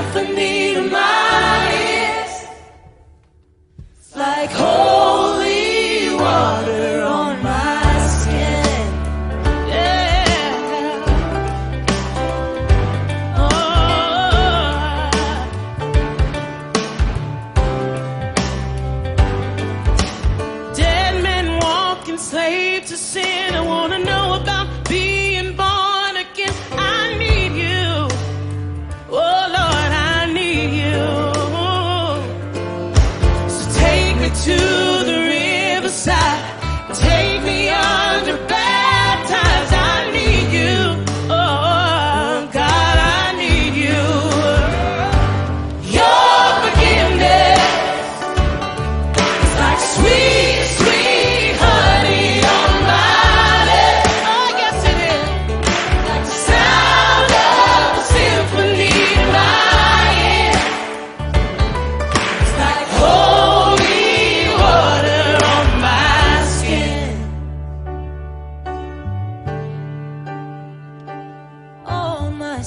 symphony to my I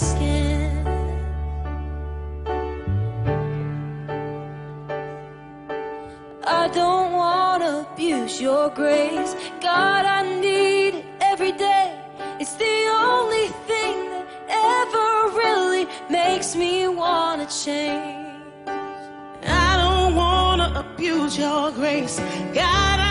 don't want to abuse your grace. God, I need it every day. It's the only thing that ever really makes me want to change. I don't want to abuse your grace. God,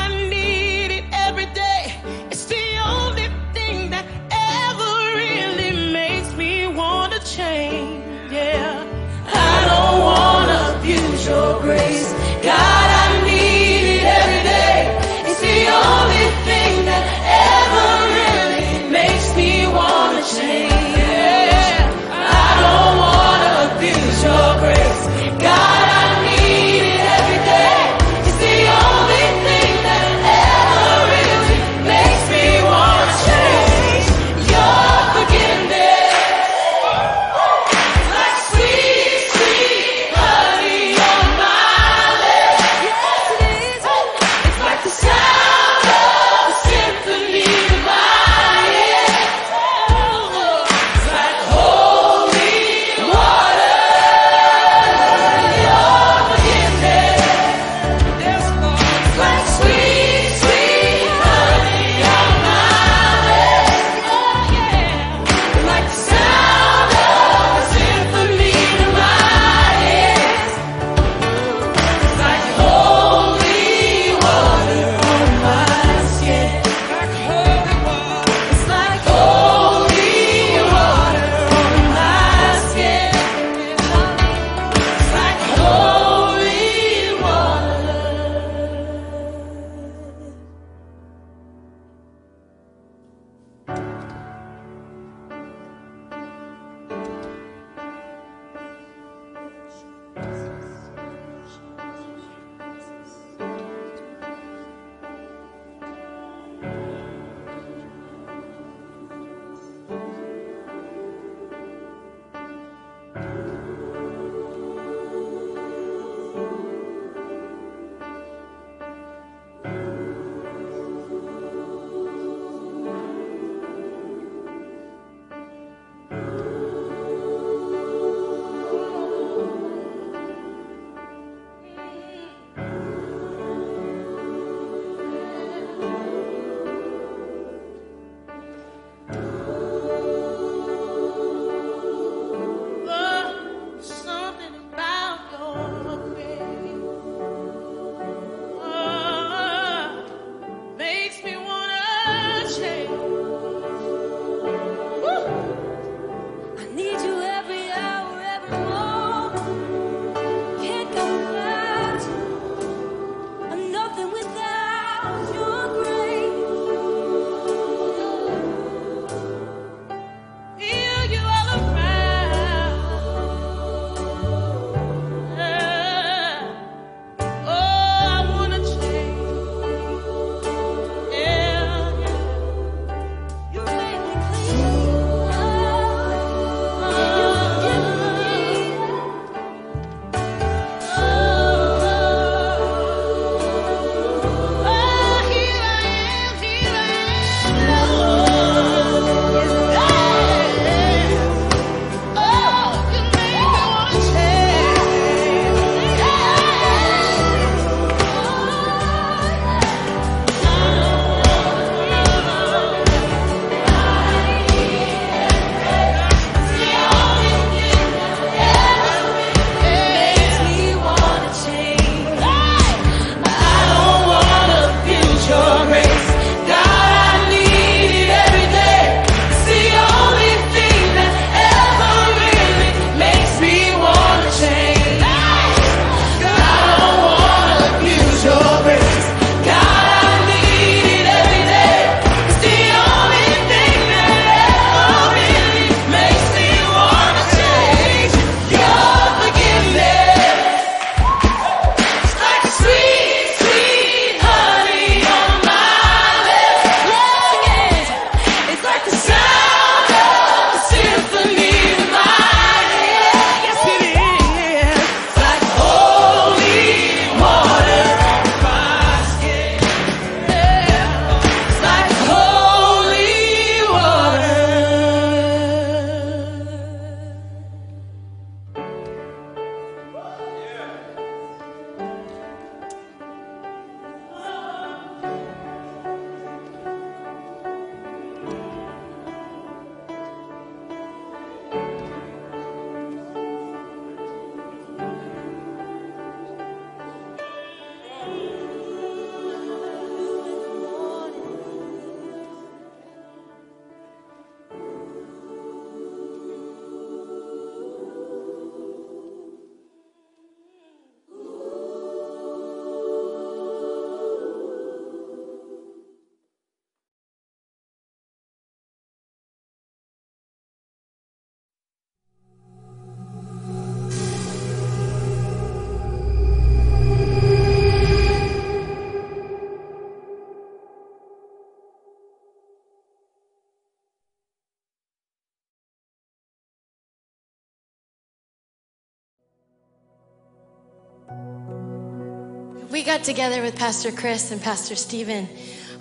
we got together with Pastor Chris and Pastor Stephen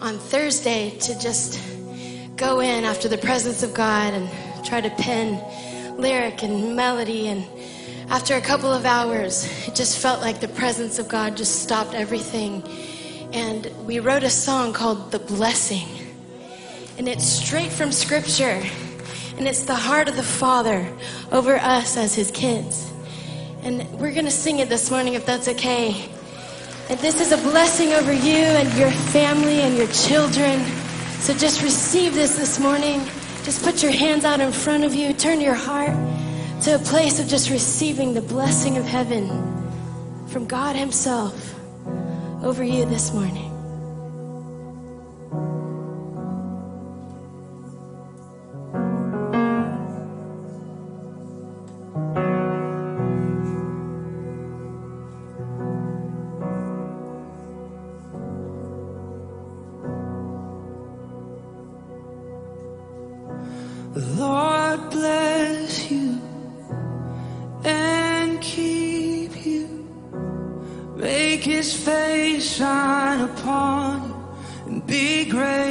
on Thursday to just go in after the presence of God and try to pen lyric and melody. And after a couple of hours, it just felt like the presence of God just stopped everything. And we wrote a song called The Blessing. And it's straight from Scripture. And it's the heart of the Father over us as His kids. And we're going to sing it this morning if that's okay. And this is a blessing over you and your family and your children. So just receive this this morning. Just put your hands out in front of you. Turn your heart to a place of just receiving the blessing of heaven from God Himself over you this morning. Lord bless you and keep you. Make his face shine upon you and be gracious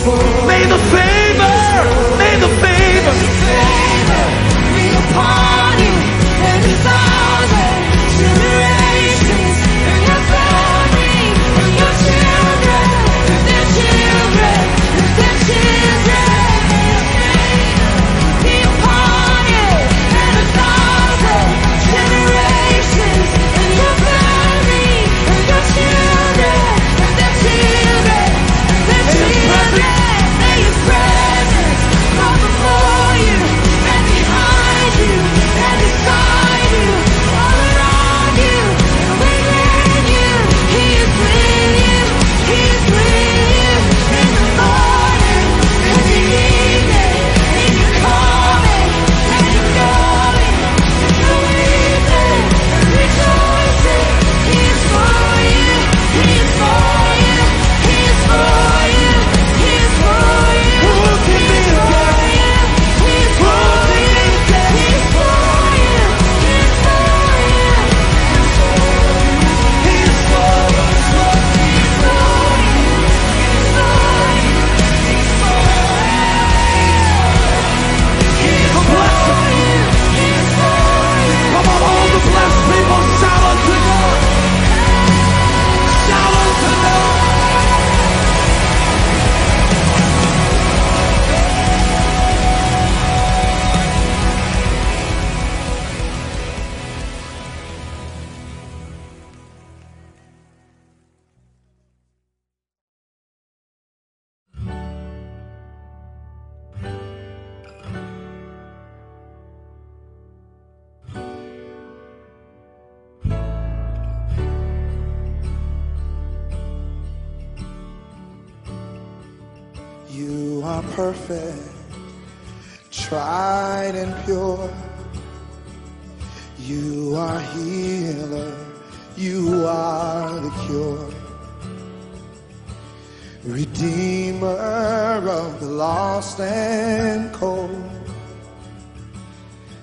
May the tried and pure. You are healer, you are the cure. Redeemer of the lost and cold.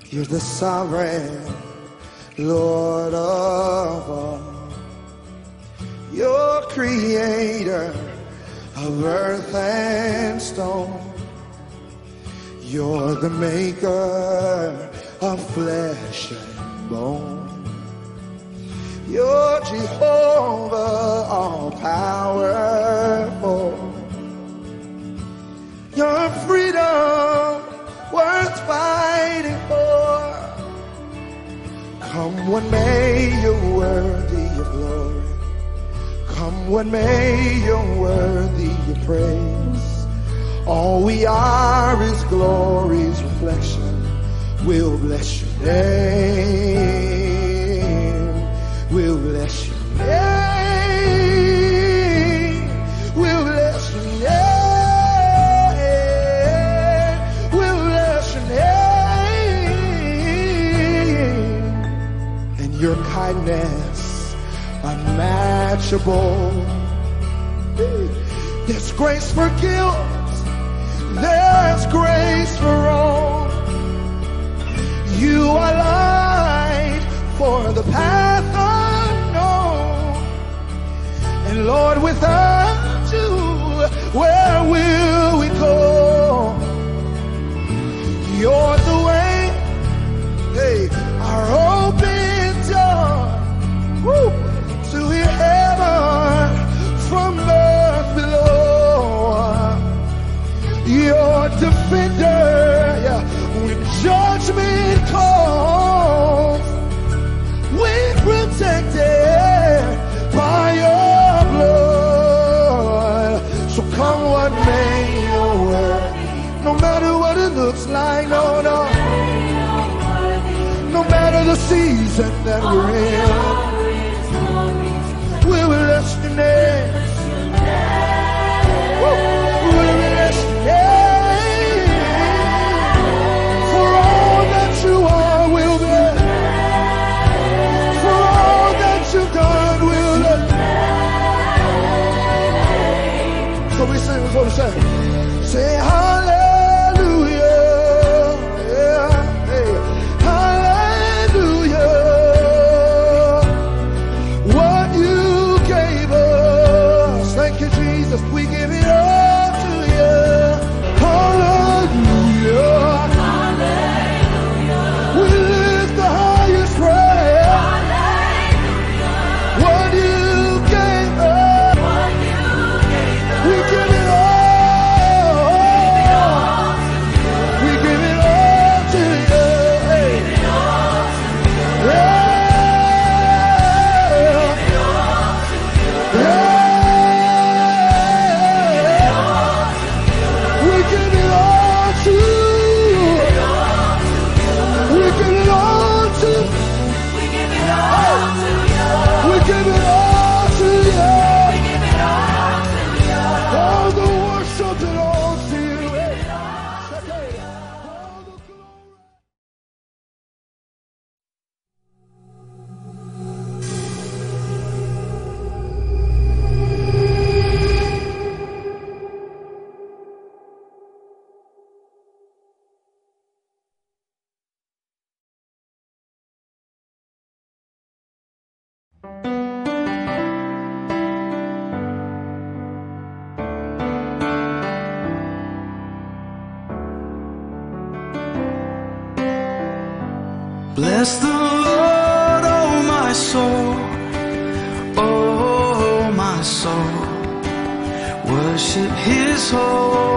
You're the sovereign Lord of all. You're creator of earth and stone. You're the maker of flesh and bone. You're Jehovah, all powerful. Your freedom worth fighting for. Come what may, you're worthy of glory. Come what may, you're worthy of praise. All we are is glory's reflection. We'll bless your name. We'll bless your name. We'll bless your name. We'll bless your name and your kindness unmatchable. There's grace for guilt, there's grace for all. You are light for the path unknown. And Lord, without you, where will we go? You're When judgment calls, we're protected by your blood. So come what may, your word, no matter what it looks like, no, no, no matter the season that we're in. Bless the Lord, oh my soul, oh, oh my soul, worship his holy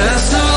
Just no